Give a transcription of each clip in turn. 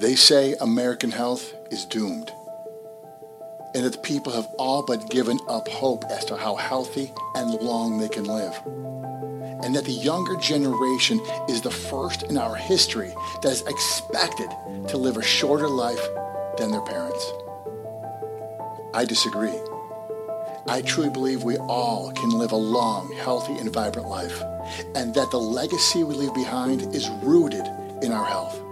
They say American health is doomed, and that the people have all but given up hope as to how healthy and long they can live. And that the younger generation is the first in our history that is expected to live a shorter life than their parents. I disagree. I truly believe we all can live a long, healthy, and vibrant life, and that the legacy we leave behind is rooted in our health.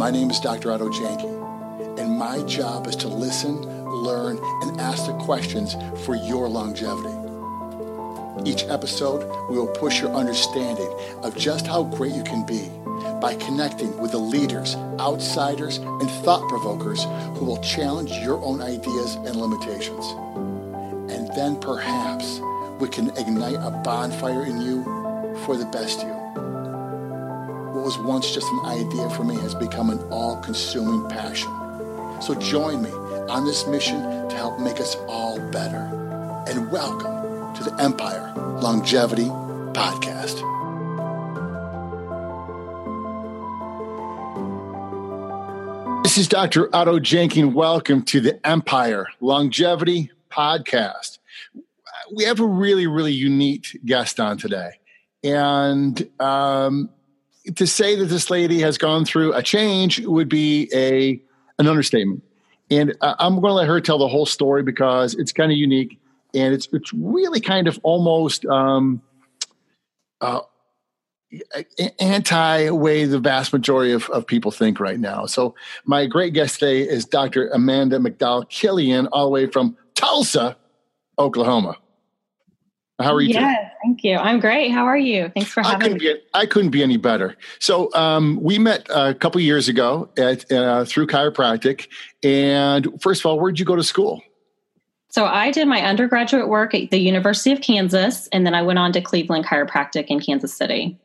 My name is Dr. Otto Janke, and my job is to listen, learn, and ask the questions for your longevity. Each episode, we will push your understanding of just how great you can be by connecting with the leaders, outsiders, and thought provokers who will challenge your own ideas and limitations. And then perhaps we can ignite a bonfire in you for the best you. What was once just an idea for me has become an all consuming passion. So join me on this mission to help make us all better. And welcome to the Empire Longevity Podcast. This is Dr. Otto Janking. Welcome to the Empire Longevity Podcast. We have a really, really unique guest on today. And um, to say that this lady has gone through a change would be a an understatement. And uh, I'm going to let her tell the whole story because it's kind of unique and it's it's really kind of almost um, uh, anti way the vast majority of, of people think right now. So my great guest today is Dr. Amanda McDowell Killian, all the way from Tulsa, Oklahoma. How are you? Yes, thank you. I'm great. How are you? Thanks for having I me. I couldn't be any better. So um, we met a couple years ago at uh, through chiropractic. And first of all, where'd you go to school? So I did my undergraduate work at the University of Kansas, and then I went on to Cleveland Chiropractic in Kansas City.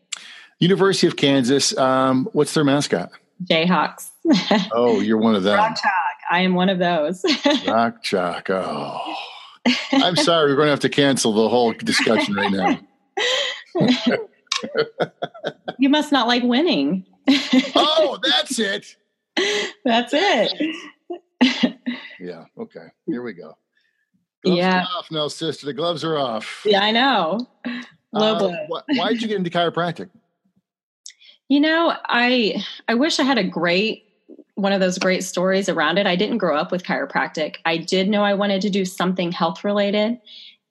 University of Kansas. Um, what's their mascot? Jayhawks. oh, you're one of them. Rock Chalk. I am one of those. Rock Chalk. Oh, I'm sorry. We're going to have to cancel the whole discussion right now. you must not like winning. oh, that's it. That's it. yeah. Okay. Here we go. Gloves yeah. off now, sister. The gloves are off. Yeah, I know. Low uh, why did you get into chiropractic? You know, I I wish I had a great one of those great stories around it. I didn't grow up with chiropractic. I did know I wanted to do something health related.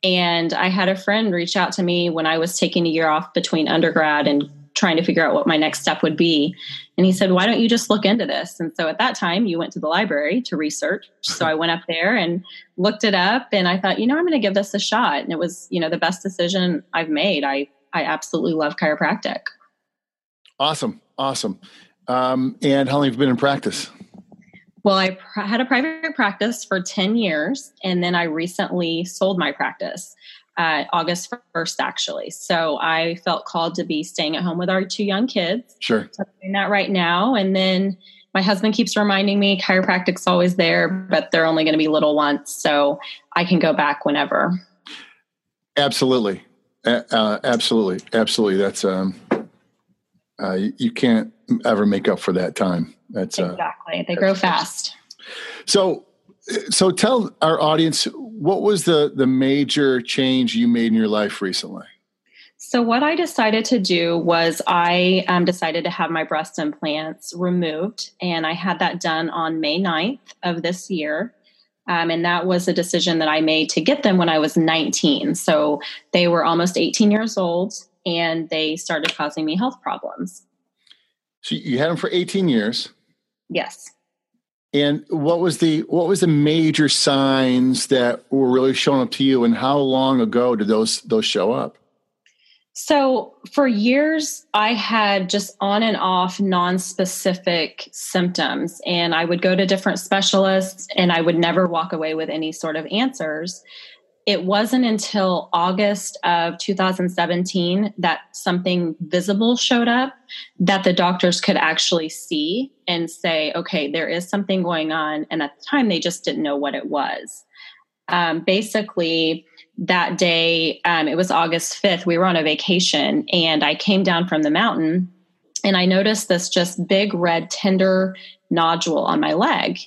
And I had a friend reach out to me when I was taking a year off between undergrad and trying to figure out what my next step would be. And he said, Why don't you just look into this? And so at that time, you went to the library to research. So I went up there and looked it up and I thought, you know, I'm going to give this a shot. And it was, you know, the best decision I've made. I, I absolutely love chiropractic. Awesome. Awesome. Um, and how long have you been in practice? Well, I pr- had a private practice for 10 years, and then I recently sold my practice uh, August 1st, actually. So I felt called to be staying at home with our two young kids. Sure. So I'm doing that right now. And then my husband keeps reminding me chiropractic's always there, but they're only going to be little once. So I can go back whenever. Absolutely. Uh, absolutely. Absolutely. That's, um, uh, you, you, can't ever make up for that time. That's uh, exactly. They grow fast. So, so tell our audience what was the the major change you made in your life recently. So what I decided to do was I um, decided to have my breast implants removed, and I had that done on May 9th of this year. Um, and that was a decision that I made to get them when I was 19. So they were almost 18 years old and they started causing me health problems. So you had them for 18 years. Yes. And what was the what was the major signs that were really showing up to you and how long ago did those those show up? So, for years, I had just on and off non specific symptoms, and I would go to different specialists and I would never walk away with any sort of answers it wasn't until August of 2017 that something visible showed up that the doctors could actually see and say, okay, there is something going on. And at the time, they just didn't know what it was. Um, basically, that day, um, it was August 5th, we were on a vacation, and I came down from the mountain and I noticed this just big red tender nodule on my leg.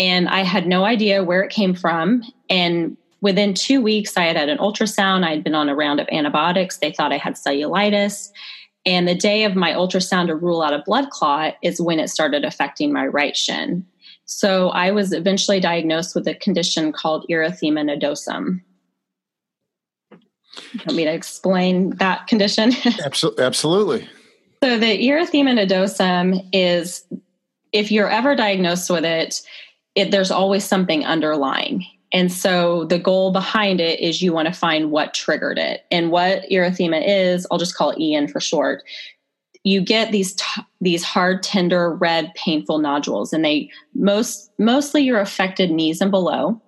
And I had no idea where it came from. And within two weeks, I had had an ultrasound. I had been on a round of antibiotics. They thought I had cellulitis. And the day of my ultrasound to rule out a blood clot is when it started affecting my right shin. So I was eventually diagnosed with a condition called erythema nodosum. Want me to explain that condition? Absolutely. So the erythema nodosum is, if you're ever diagnosed with it, it there's always something underlying. And so the goal behind it is you want to find what triggered it. And what erythema is, I'll just call it EN for short. You get these t- these hard, tender, red, painful nodules, and they most mostly your affected knees and below.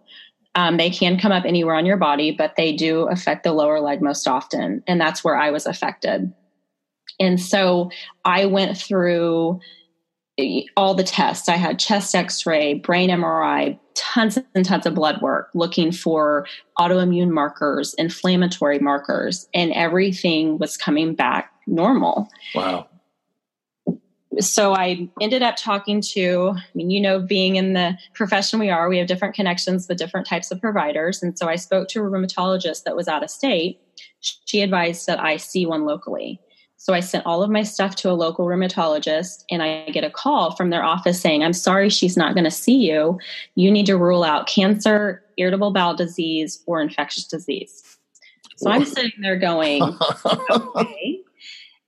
Um, they can come up anywhere on your body, but they do affect the lower leg most often, and that's where I was affected. And so I went through all the tests. I had chest x ray, brain MRI, tons and tons of blood work looking for autoimmune markers, inflammatory markers, and everything was coming back normal. Wow. So I ended up talking to, I mean, you know, being in the profession we are, we have different connections with different types of providers. And so I spoke to a rheumatologist that was out of state. She advised that I see one locally. So I sent all of my stuff to a local rheumatologist, and I get a call from their office saying, I'm sorry, she's not going to see you. You need to rule out cancer, irritable bowel disease, or infectious disease. So I'm sitting there going, okay.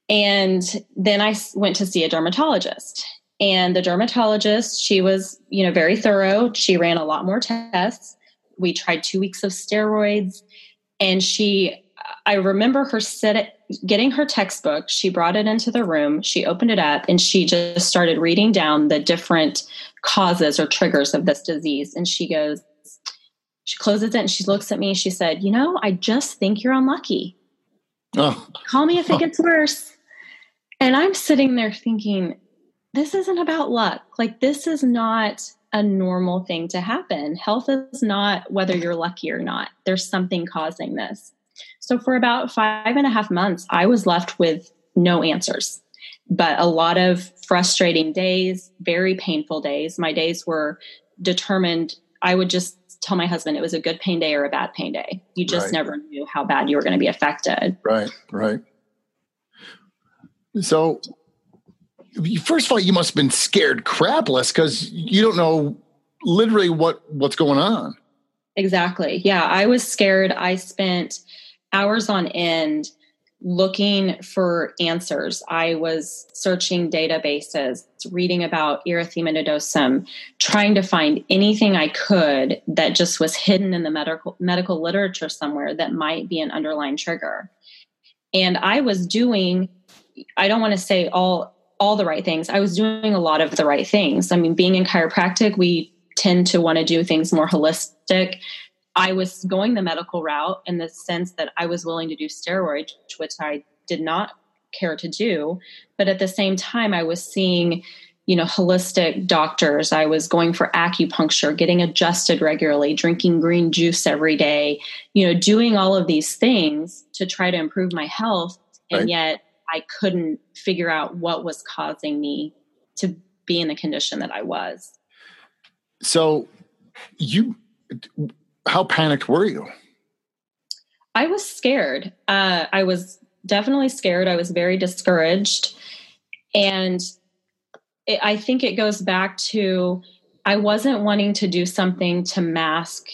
And then I went to see a dermatologist. And the dermatologist, she was, you know, very thorough. She ran a lot more tests. We tried two weeks of steroids. And she, I remember her sit, getting her textbook, she brought it into the room, she opened it up, and she just started reading down the different causes or triggers of this disease. And she goes, she closes it and she looks at me she said, You know, I just think you're unlucky. Oh. Call me if it gets worse. And I'm sitting there thinking, this isn't about luck. Like, this is not a normal thing to happen. Health is not whether you're lucky or not, there's something causing this. So for about five and a half months, I was left with no answers, but a lot of frustrating days, very painful days. My days were determined. I would just tell my husband it was a good pain day or a bad pain day. You just right. never knew how bad you were going to be affected. Right, right. So, first of all, you must have been scared crapless because you don't know literally what what's going on. Exactly. Yeah, I was scared. I spent hours on end looking for answers. I was searching databases, reading about erythema nodosum, trying to find anything I could that just was hidden in the medical medical literature somewhere that might be an underlying trigger. And I was doing I don't want to say all all the right things. I was doing a lot of the right things. I mean, being in chiropractic, we tend to want to do things more holistic I was going the medical route in the sense that I was willing to do steroids, which I did not care to do. But at the same time, I was seeing, you know, holistic doctors. I was going for acupuncture, getting adjusted regularly, drinking green juice every day, you know, doing all of these things to try to improve my health. And right. yet I couldn't figure out what was causing me to be in the condition that I was. So you how panicked were you? I was scared. Uh, I was definitely scared. I was very discouraged. And it, I think it goes back to I wasn't wanting to do something to mask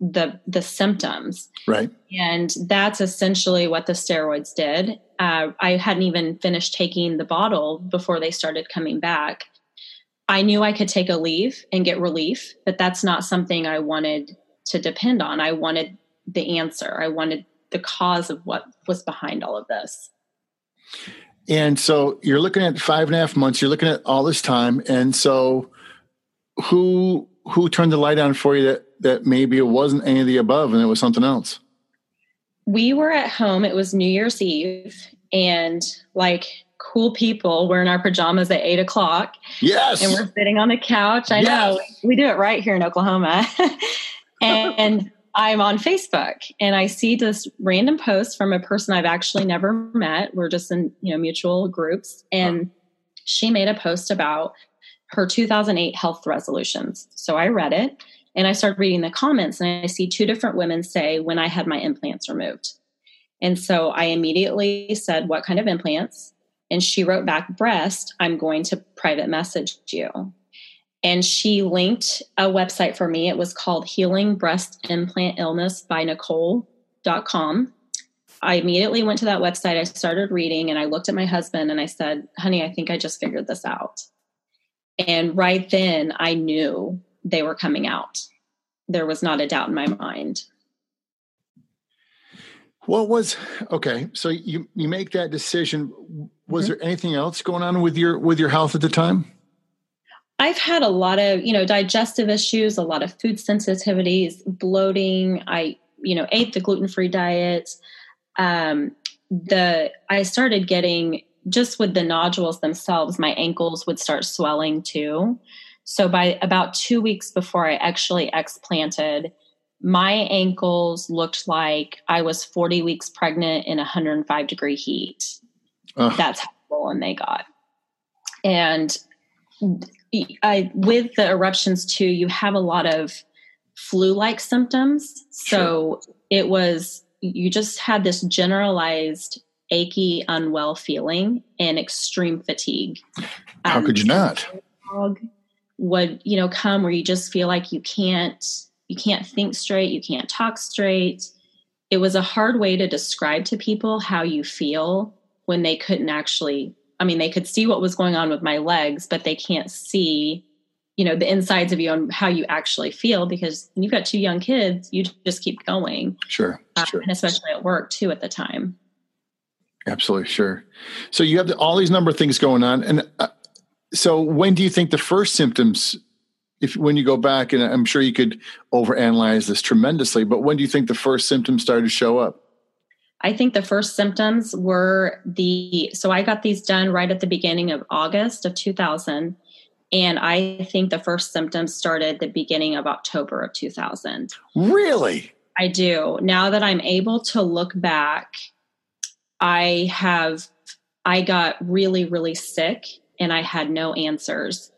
the the symptoms. Right. And that's essentially what the steroids did. Uh, I hadn't even finished taking the bottle before they started coming back. I knew I could take a leave and get relief, but that's not something I wanted to depend on. I wanted the answer. I wanted the cause of what was behind all of this. And so you're looking at five and a half months. You're looking at all this time, and so who who turned the light on for you that that maybe it wasn't any of the above and it was something else? We were at home. It was New Year's Eve, and like cool people, we're in our pajamas at eight o'clock. Yes, and we're sitting on the couch. I yes. know we do it right here in Oklahoma. and I'm on Facebook and I see this random post from a person I've actually never met. We're just in, you know, mutual groups. And she made a post about her 2008 health resolutions. So I read it and I started reading the comments, and I see two different women say, when I had my implants removed. And so I immediately said, What kind of implants? And she wrote back, Breast, I'm going to private message you. And she linked a website for me. It was called Healing Breast Implant Illness by Nicole.com. I immediately went to that website. I started reading and I looked at my husband and I said, Honey, I think I just figured this out. And right then I knew they were coming out. There was not a doubt in my mind. What was okay? So you you make that decision. Was mm-hmm. there anything else going on with your with your health at the time? I've had a lot of you know digestive issues, a lot of food sensitivities, bloating. I you know ate the gluten free diet. Um, the I started getting just with the nodules themselves, my ankles would start swelling too. So by about two weeks before I actually explanted, my ankles looked like I was 40 weeks pregnant in 105 degree heat. Ugh. That's how swollen they got. And I, with the eruptions too, you have a lot of flu-like symptoms. So sure. it was you just had this generalized achy, unwell feeling and extreme fatigue. How um, could you not? Would you know come where you just feel like you can't you can't think straight, you can't talk straight. It was a hard way to describe to people how you feel when they couldn't actually I mean they could see what was going on with my legs, but they can't see you know the insides of you and how you actually feel because when you've got two young kids you just keep going. Sure, um, sure. and especially at work too at the time. Absolutely sure. So you have all these number of things going on and uh, so when do you think the first symptoms if when you go back and i'm sure you could overanalyze this tremendously but when do you think the first symptoms started to show up I think the first symptoms were the so I got these done right at the beginning of August of 2000 and I think the first symptoms started the beginning of October of 2000. Really? I do. Now that I'm able to look back, I have, I got really, really sick and I had no answers.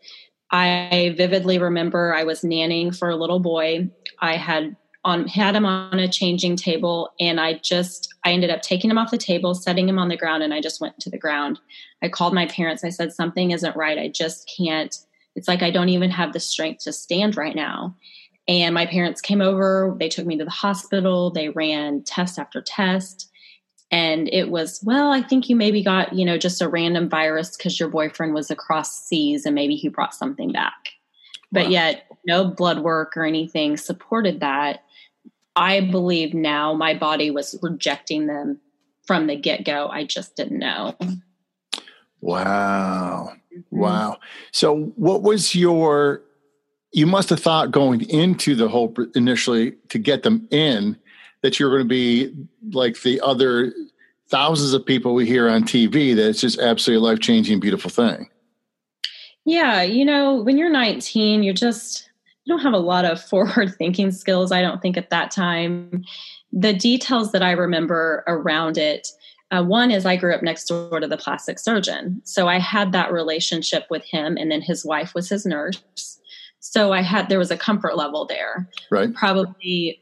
I vividly remember I was nannying for a little boy. I had on had him on a changing table and I just I ended up taking him off the table, setting him on the ground and I just went to the ground. I called my parents. I said something isn't right. I just can't it's like I don't even have the strength to stand right now. And my parents came over, they took me to the hospital, they ran test after test. And it was, well, I think you maybe got, you know, just a random virus because your boyfriend was across seas and maybe he brought something back. But wow. yet, no blood work or anything supported that. I believe now my body was rejecting them from the get go. I just didn't know. Wow. Mm-hmm. Wow. So, what was your, you must have thought going into the whole initially to get them in that you're going to be like the other thousands of people we hear on TV, that it's just absolutely life changing, beautiful thing. Yeah. You know, when you're 19, you're just, you don't have a lot of forward thinking skills, I don't think, at that time. The details that I remember around it, uh, one is I grew up next door to the plastic surgeon. So I had that relationship with him, and then his wife was his nurse. So I had, there was a comfort level there. Right. Probably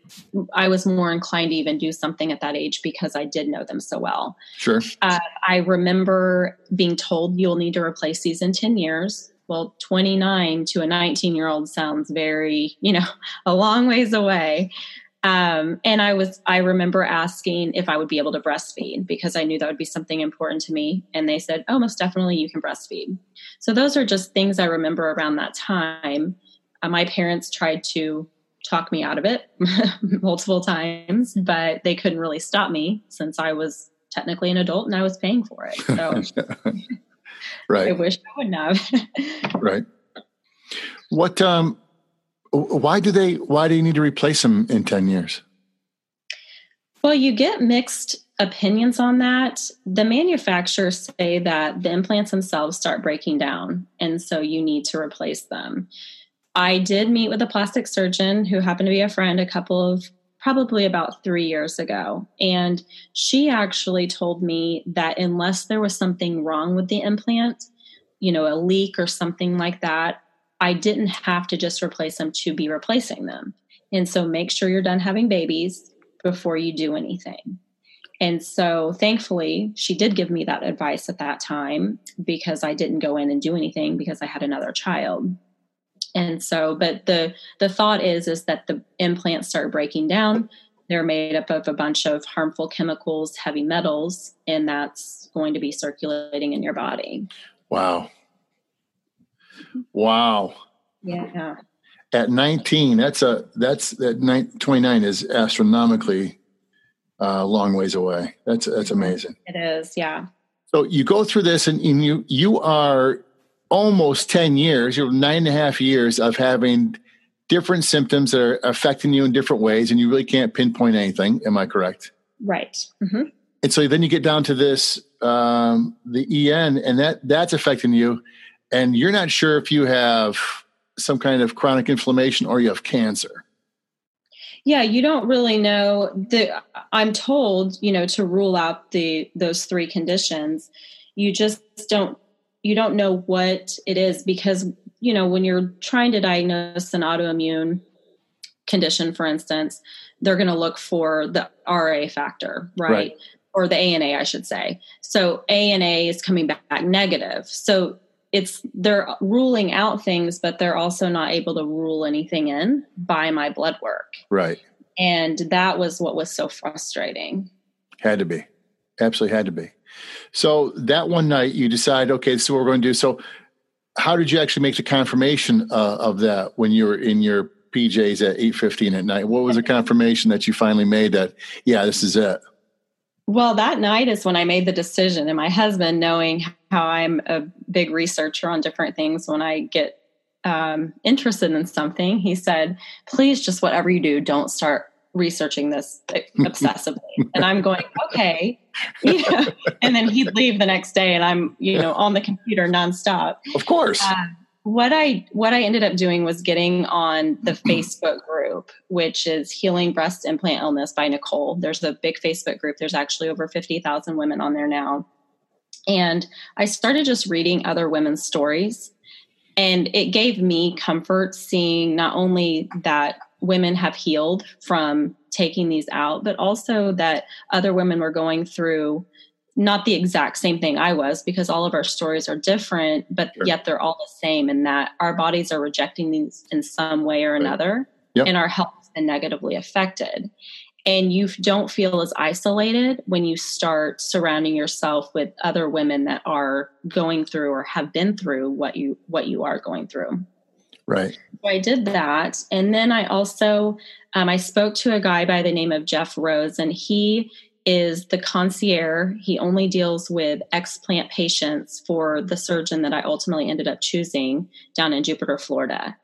I was more inclined to even do something at that age because I did know them so well. Sure. Uh, I remember being told you'll need to replace these in 10 years. Well, 29 to a 19 year old sounds very, you know, a long ways away. Um, and I was, I remember asking if I would be able to breastfeed because I knew that would be something important to me. And they said, oh, most definitely you can breastfeed. So those are just things I remember around that time. Uh, my parents tried to talk me out of it multiple times, but they couldn't really stop me since I was technically an adult and I was paying for it. So right. I wish I wouldn't have. right. What, um, why do they why do you need to replace them in 10 years well you get mixed opinions on that the manufacturers say that the implants themselves start breaking down and so you need to replace them i did meet with a plastic surgeon who happened to be a friend a couple of probably about three years ago and she actually told me that unless there was something wrong with the implant you know, a leak or something like that, I didn't have to just replace them to be replacing them. And so make sure you're done having babies before you do anything. And so thankfully, she did give me that advice at that time because I didn't go in and do anything because I had another child. And so, but the the thought is is that the implants start breaking down. They're made up of a bunch of harmful chemicals, heavy metals, and that's going to be circulating in your body. Wow. Wow. Yeah. At 19, that's a that's that 29 is astronomically uh, long ways away. That's that's amazing. It is, yeah. So you go through this, and, and you you are almost ten years. You're nine and a half years of having different symptoms that are affecting you in different ways, and you really can't pinpoint anything. Am I correct? Right. Mm-hmm. And so then you get down to this um, the EN, and that that's affecting you, and you're not sure if you have some kind of chronic inflammation or you have cancer yeah you don't really know the i'm told you know to rule out the those three conditions you just don't you don't know what it is because you know when you're trying to diagnose an autoimmune condition for instance they're going to look for the ra factor right? right. Or the ana i should say. So ana is coming back negative. So it's they're ruling out things but they're also not able to rule anything in by my blood work. Right. And that was what was so frustrating. Had to be absolutely had to be. So that one night you decide okay this is what we're going to do. So how did you actually make the confirmation uh, of that when you were in your pjs at 8.15 at night? What was the confirmation that you finally made that yeah this is it? Well, that night is when I made the decision, and my husband, knowing how I'm a big researcher on different things, when I get um, interested in something, he said, "Please, just whatever you do, don't start researching this obsessively." and I'm going, "Okay," and then he'd leave the next day, and I'm, you know, on the computer nonstop. Of course. Uh, what I what I ended up doing was getting on the Facebook group, which is Healing Breast Implant Illness by Nicole. There's a big Facebook group. There's actually over fifty thousand women on there now, and I started just reading other women's stories, and it gave me comfort seeing not only that women have healed from taking these out, but also that other women were going through not the exact same thing I was because all of our stories are different, but sure. yet they're all the same in that our bodies are rejecting these in some way or another, yep. and our health has been negatively affected. And you don't feel as isolated when you start surrounding yourself with other women that are going through or have been through what you what you are going through. Right. So I did that, and then I also um, I spoke to a guy by the name of Jeff Rose, and he is the concierge. He only deals with explant patients for the surgeon that I ultimately ended up choosing down in Jupiter, Florida.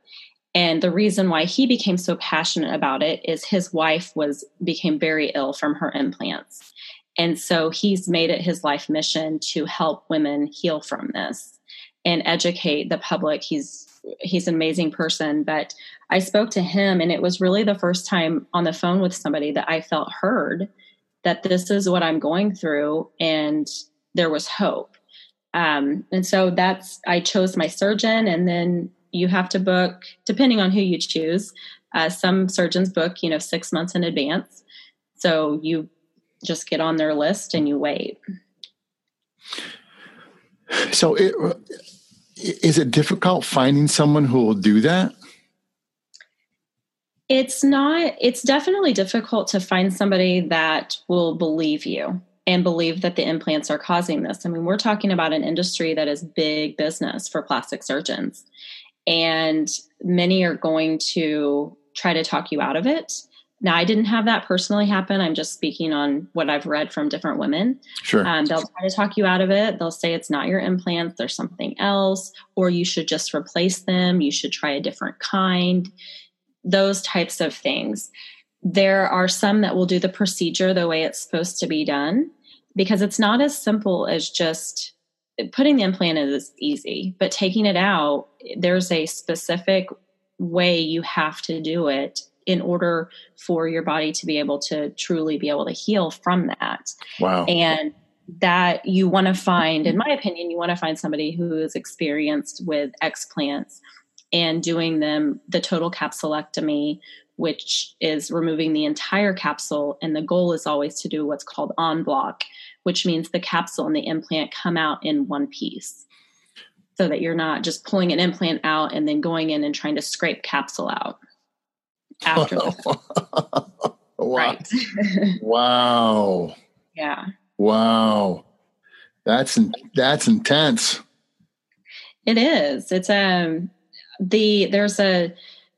And the reason why he became so passionate about it is his wife was became very ill from her implants. And so he's made it his life mission to help women heal from this and educate the public. He's he's an amazing person, but I spoke to him and it was really the first time on the phone with somebody that I felt heard that this is what I'm going through and there was hope. Um, and so that's, I chose my surgeon and then you have to book, depending on who you choose. Uh, some surgeons book, you know, six months in advance. So you just get on their list and you wait. So it, is it difficult finding someone who will do that? It's not, it's definitely difficult to find somebody that will believe you and believe that the implants are causing this. I mean, we're talking about an industry that is big business for plastic surgeons. And many are going to try to talk you out of it. Now, I didn't have that personally happen. I'm just speaking on what I've read from different women. Sure. Um, they'll try to talk you out of it. They'll say it's not your implants, there's something else, or you should just replace them. You should try a different kind those types of things. There are some that will do the procedure the way it's supposed to be done because it's not as simple as just putting the implant in is easy, but taking it out, there's a specific way you have to do it in order for your body to be able to truly be able to heal from that. Wow. And that you want to find, in my opinion, you want to find somebody who is experienced with explants and doing them the total capsulectomy, which is removing the entire capsule. And the goal is always to do what's called en bloc, which means the capsule and the implant come out in one piece so that you're not just pulling an implant out and then going in and trying to scrape capsule out after wow. Right. wow. Yeah. Wow. That's that's intense. It is. It's um the there's a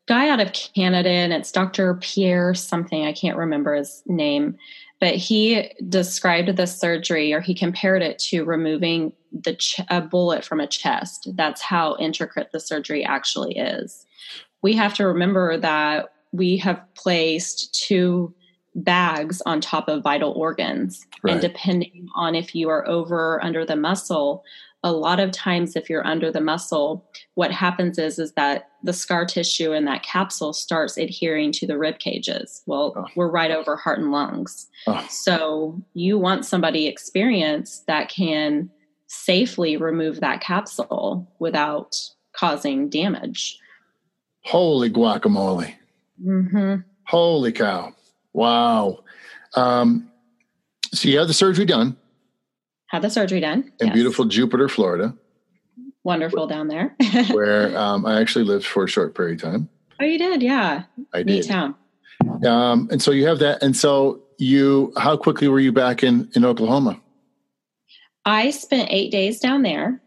guy out of Canada and it's Dr. Pierre something I can't remember his name but he described the surgery or he compared it to removing the ch- a bullet from a chest that's how intricate the surgery actually is we have to remember that we have placed two bags on top of vital organs right. and depending on if you are over or under the muscle a lot of times if you're under the muscle what happens is is that the scar tissue in that capsule starts adhering to the rib cages well oh. we're right over heart and lungs oh. so you want somebody experienced that can safely remove that capsule without causing damage holy guacamole mm-hmm. holy cow wow um, so you had the surgery done had the surgery done in yes. beautiful Jupiter, Florida. Wonderful down there. where um, I actually lived for a short period of time. Oh, you did? Yeah. I Neat did. town. Um, and so you have that. And so you, how quickly were you back in, in Oklahoma? I spent eight days down there.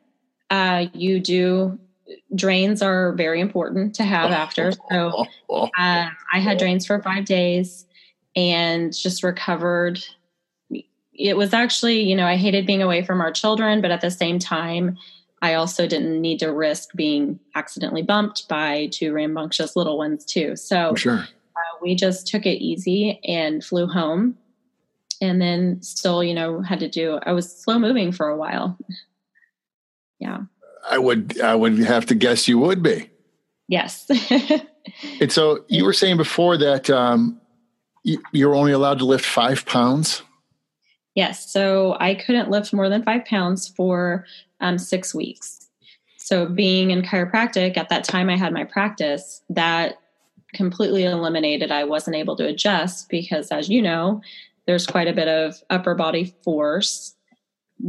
Uh, you do drains are very important to have after. So uh, I had drains for five days and just recovered it was actually, you know, I hated being away from our children, but at the same time, I also didn't need to risk being accidentally bumped by two rambunctious little ones, too. So oh, sure. Uh, we just took it easy and flew home. And then still, you know, had to do, I was slow moving for a while. Yeah. I would, I would have to guess you would be. Yes. and so you were saying before that um, you, you're only allowed to lift five pounds. Yes. So I couldn't lift more than five pounds for um, six weeks. So being in chiropractic at that time, I had my practice that completely eliminated. I wasn't able to adjust because, as you know, there's quite a bit of upper body force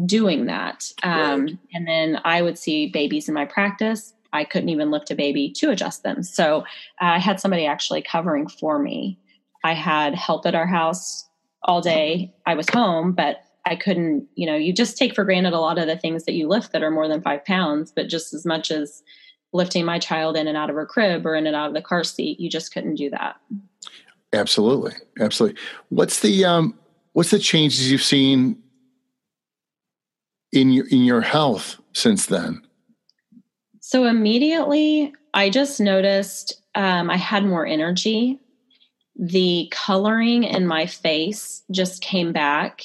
doing that. Um, right. And then I would see babies in my practice. I couldn't even lift a baby to adjust them. So uh, I had somebody actually covering for me. I had help at our house all day I was home, but I couldn't, you know, you just take for granted a lot of the things that you lift that are more than five pounds, but just as much as lifting my child in and out of her crib or in and out of the car seat, you just couldn't do that. Absolutely. Absolutely. What's the, um, what's the changes you've seen in your, in your health since then? So immediately I just noticed, um, I had more energy the coloring in my face just came back.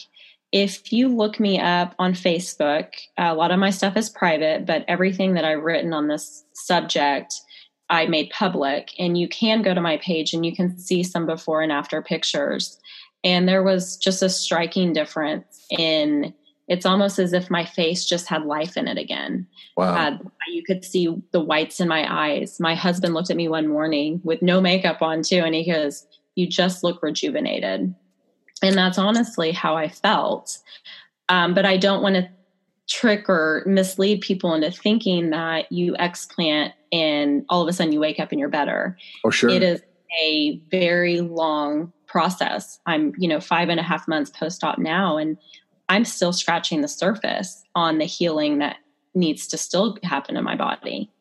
If you look me up on Facebook, a lot of my stuff is private, but everything that I've written on this subject, I made public. And you can go to my page and you can see some before and after pictures. And there was just a striking difference in it's almost as if my face just had life in it again. Wow. Uh, you could see the whites in my eyes. My husband looked at me one morning with no makeup on, too, and he goes, you just look rejuvenated. And that's honestly how I felt. Um, but I don't want to trick or mislead people into thinking that you explant and all of a sudden you wake up and you're better. Oh, sure. It is a very long process. I'm, you know, five and a half months post op now, and I'm still scratching the surface on the healing that needs to still happen in my body.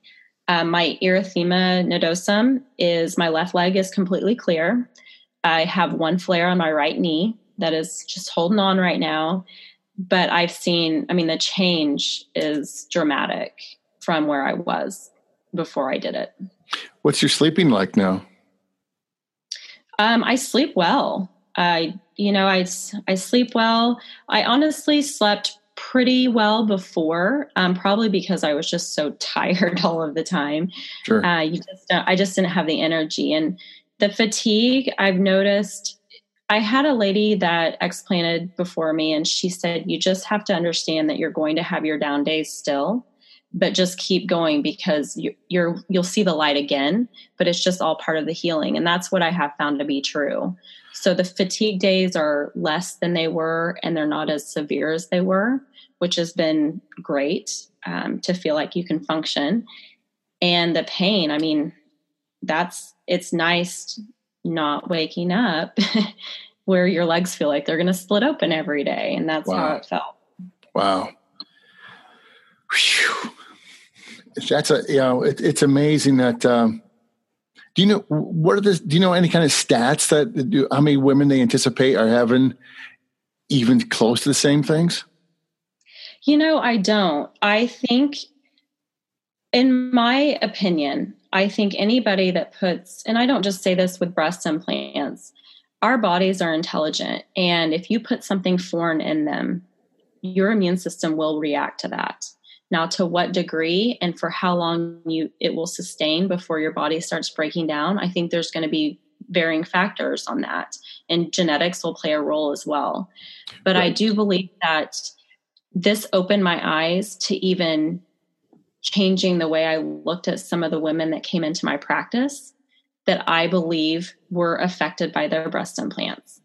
Um, my erythema nodosum is my left leg is completely clear. I have one flare on my right knee that is just holding on right now. But I've seen, I mean, the change is dramatic from where I was before I did it. What's your sleeping like now? Um, I sleep well. I, you know, I, I sleep well. I honestly slept pretty well before, um, probably because I was just so tired all of the time. Sure. Uh, you just, I just didn't have the energy, and the fatigue I've noticed. I had a lady that explanted before me, and she said, You just have to understand that you're going to have your down days still, but just keep going because you, you're you'll see the light again. But it's just all part of the healing, and that's what I have found to be true. So the fatigue days are less than they were, and they're not as severe as they were, which has been great um, to feel like you can function. And the pain, I mean, that's it's nice not waking up where your legs feel like they're going to split open every day. And that's wow. how it felt. Wow. Whew. That's a, you know, it, it's amazing that, um, do you know what are the, do you know any kind of stats that do, how many women they anticipate are having even close to the same things? You know, I don't. I think, in my opinion, I think anybody that puts, and I don't just say this with breast implants, our bodies are intelligent. And if you put something foreign in them, your immune system will react to that. Now, to what degree and for how long you it will sustain before your body starts breaking down, I think there's going to be varying factors on that. And genetics will play a role as well. But right. I do believe that this opened my eyes to even changing the way I looked at some of the women that came into my practice that I believe were affected by their breast implants.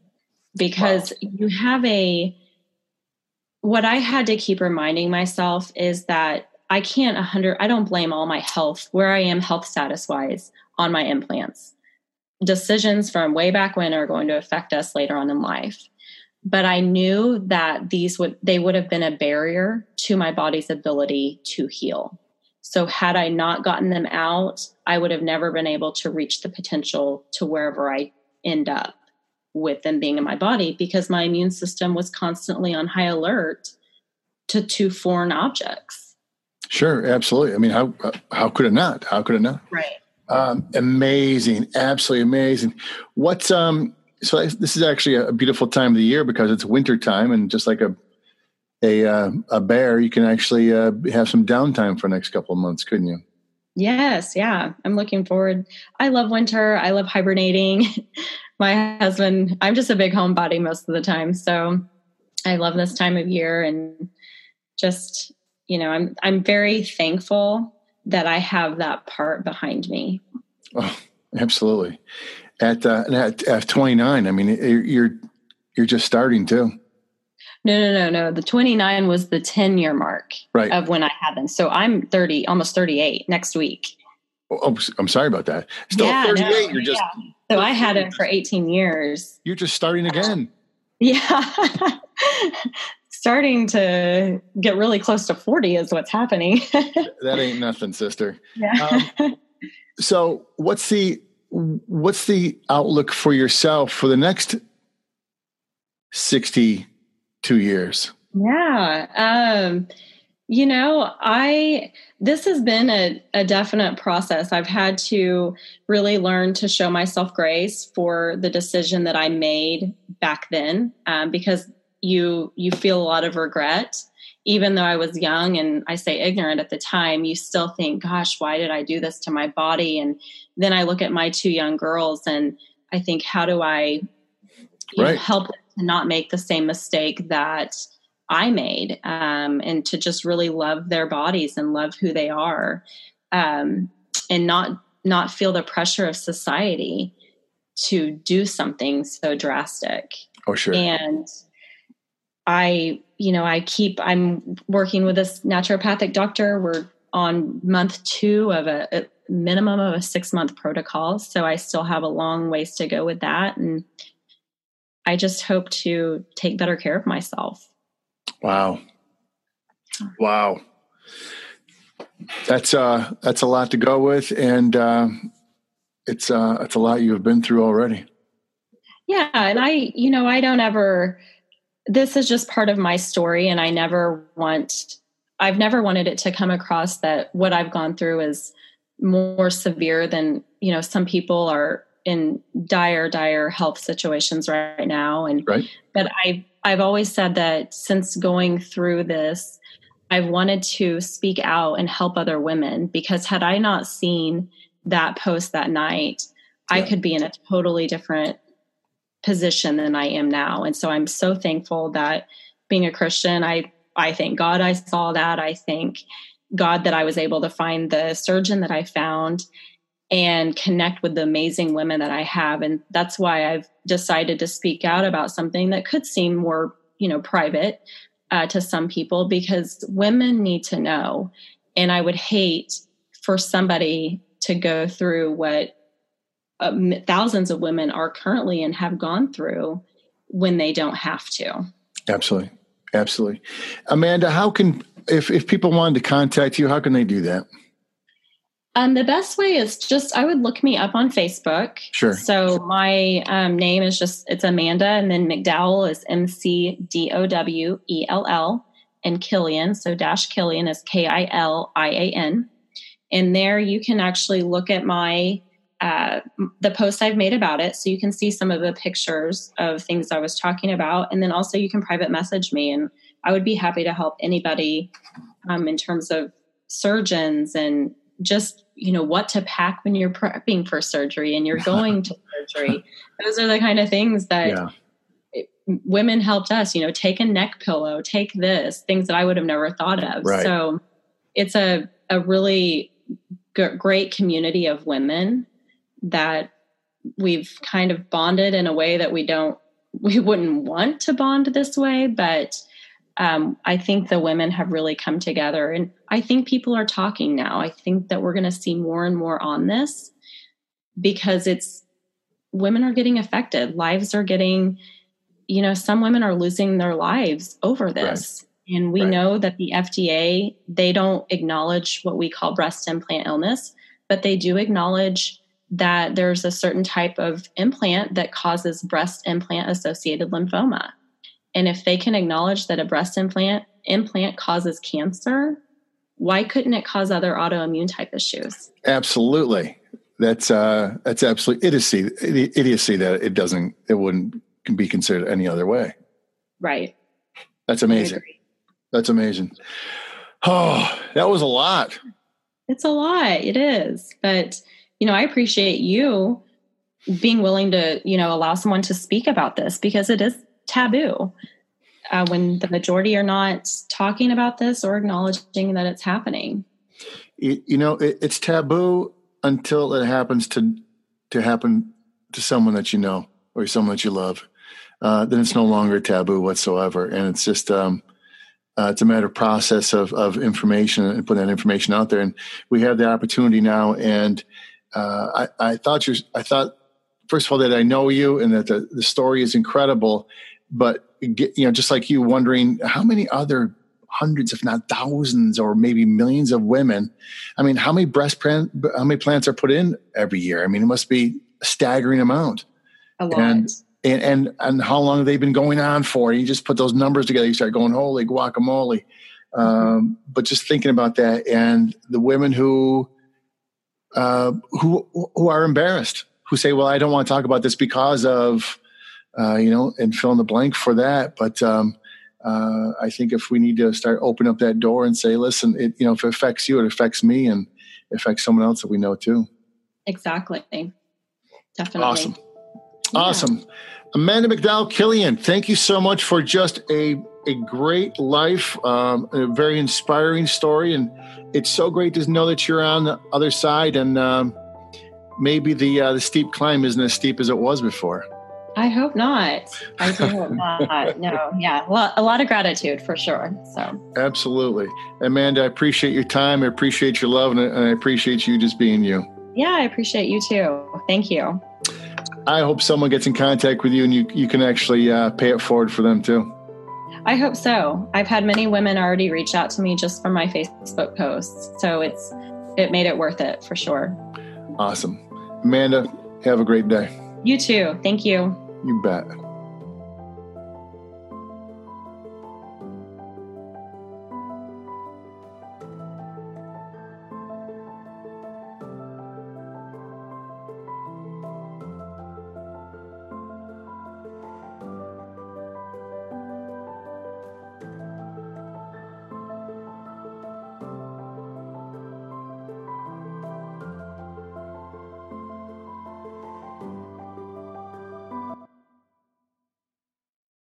Because wow. you have a, what I had to keep reminding myself is that I can't 100, I don't blame all my health, where I am health status wise, on my implants. Decisions from way back when are going to affect us later on in life but I knew that these would they would have been a barrier to my body's ability to heal. So, had I not gotten them out, I would have never been able to reach the potential to wherever I end up with them being in my body because my immune system was constantly on high alert to two foreign objects. Sure, absolutely. I mean, how how could it not? How could it not? Right. Um, amazing, absolutely amazing. What's um? So this is actually a beautiful time of the year because it's winter time, and just like a a uh, a bear, you can actually uh, have some downtime for the next couple of months, couldn't you? Yes, yeah. I'm looking forward. I love winter. I love hibernating. My husband, I'm just a big homebody most of the time, so I love this time of year and just, you know, I'm I'm very thankful that I have that part behind me. Oh, absolutely. At uh, at, at 29, I mean, you're you're just starting too. No, no, no, no. The 29 was the 10 year mark right. of when I had them. So I'm 30, almost 38 next week. Oh, oh I'm sorry about that. Still yeah, 38. No, you're just. Yeah. So I had it for 18 years. You're just starting again. Yeah. starting to get really close to 40 is what's happening. that ain't nothing, sister. Yeah. Um, so what's the what's the outlook for yourself for the next 60 two years? Yeah. Um, you know, I this has been a, a definite process. I've had to really learn to show myself grace for the decision that I made back then, um, because you you feel a lot of regret, even though I was young and I say ignorant at the time. You still think, "Gosh, why did I do this to my body?" And then I look at my two young girls and I think, "How do I right. help to not make the same mistake that I made um, and to just really love their bodies and love who they are um, and not not feel the pressure of society to do something so drastic. Oh, sure. And I, you know, I keep, I'm working with this naturopathic doctor. We're on month two of a, a minimum of a six month protocol. So I still have a long ways to go with that. And I just hope to take better care of myself. Wow. Wow. That's uh that's a lot to go with and uh it's uh it's a lot you have been through already. Yeah, and I you know, I don't ever this is just part of my story and I never want I've never wanted it to come across that what I've gone through is more severe than, you know, some people are in dire dire health situations right now and right. but i i've always said that since going through this i've wanted to speak out and help other women because had i not seen that post that night yeah. i could be in a totally different position than I am now. And so I'm so thankful that being a Christian, I I thank God I saw that. I thank God that I was able to find the surgeon that I found and connect with the amazing women that I have. And that's why I've decided to speak out about something that could seem more, you know, private uh, to some people because women need to know. And I would hate for somebody to go through what um, thousands of women are currently and have gone through when they don't have to. Absolutely. Absolutely. Amanda, how can, if, if people wanted to contact you, how can they do that? Um, the best way is just I would look me up on Facebook. Sure. So my um, name is just it's Amanda, and then McDowell is M C D O W E L L, and Kilian. So dash Kilian is K I L I A N, and there you can actually look at my uh, the posts I've made about it, so you can see some of the pictures of things I was talking about, and then also you can private message me, and I would be happy to help anybody um, in terms of surgeons and just you know what to pack when you're prepping for surgery and you're going to surgery those are the kind of things that yeah. it, women helped us you know take a neck pillow take this things that i would have never thought of right. so it's a, a really g- great community of women that we've kind of bonded in a way that we don't we wouldn't want to bond this way but um, I think the women have really come together. And I think people are talking now. I think that we're going to see more and more on this because it's women are getting affected. Lives are getting, you know, some women are losing their lives over this. Right. And we right. know that the FDA, they don't acknowledge what we call breast implant illness, but they do acknowledge that there's a certain type of implant that causes breast implant associated lymphoma. And if they can acknowledge that a breast implant implant causes cancer, why couldn't it cause other autoimmune type issues? Absolutely. That's uh that's absolutely idiocy The idiocy that it doesn't it wouldn't be considered any other way. Right. That's amazing. That's amazing. Oh, that was a lot. It's a lot. It is. But you know, I appreciate you being willing to, you know, allow someone to speak about this because it is taboo uh, when the majority are not talking about this or acknowledging that it's happening. You, you know, it, it's taboo until it happens to to happen to someone that you know or someone that you love. Uh, then it's no longer taboo whatsoever, and it's just um, uh, it's a matter of process of of information and putting that information out there. And we have the opportunity now. And uh, I, I thought you, I thought first of all that I know you and that the, the story is incredible but you know, just like you wondering how many other hundreds, if not thousands, or maybe millions of women. I mean, how many breast plant, how many plants are put in every year? I mean, it must be a staggering amount. A lot. And, and and and how long have they been going on for? You just put those numbers together, you start going, holy guacamole. Mm-hmm. Um, but just thinking about that, and the women who uh, who who are embarrassed, who say, "Well, I don't want to talk about this because of uh, you know, and fill in the blank for that. But um, uh, I think if we need to start opening up that door and say, listen, it, you know, if it affects you, it affects me, and affects someone else that we know too. Exactly. Definitely. Awesome. Yeah. Awesome. Amanda McDowell Kilian, thank you so much for just a a great life, um, a very inspiring story, and it's so great to know that you're on the other side, and um, maybe the uh, the steep climb isn't as steep as it was before. I hope not. I do hope not. No, yeah, well, a lot of gratitude for sure. So absolutely, Amanda. I appreciate your time. I appreciate your love, and I appreciate you just being you. Yeah, I appreciate you too. Thank you. I hope someone gets in contact with you, and you you can actually uh, pay it forward for them too. I hope so. I've had many women already reach out to me just from my Facebook posts, so it's it made it worth it for sure. Awesome, Amanda. Have a great day. You too. Thank you. You bet.